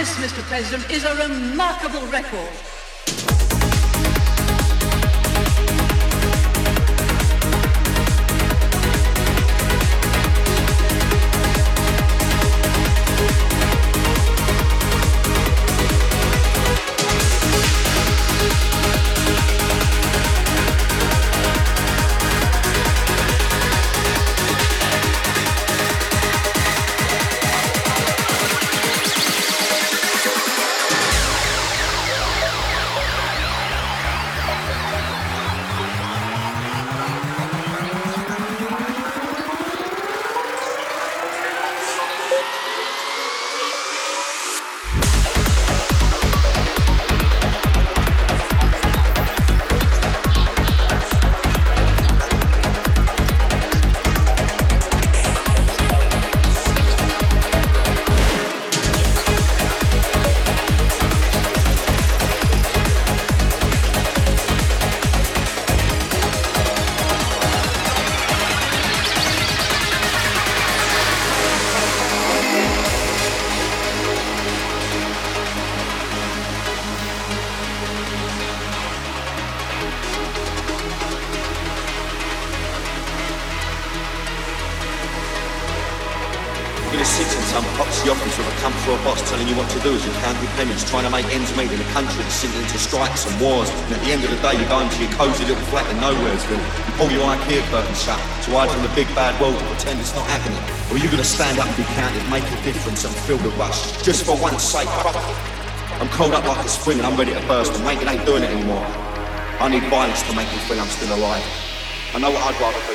This, Mr. President, is a remarkable record. Pennies, trying to make ends meet in a country that's sinking into strikes and wars. And at the end of the day, you go into your cosy little flat in Nowheresville. You pull your IKEA curtain shut to hide from the big bad world and pretend it's not happening. Or are you gonna stand up and be counted, make a difference and feel the rush? Just for once sake, fuck. I'm cold up like a spring and I'm ready to burst, but mate, it ain't doing it anymore. I need violence to make me feel I'm still alive. I know what I'd rather do,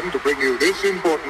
program to bring you this important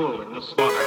bull in the slaughterhouse.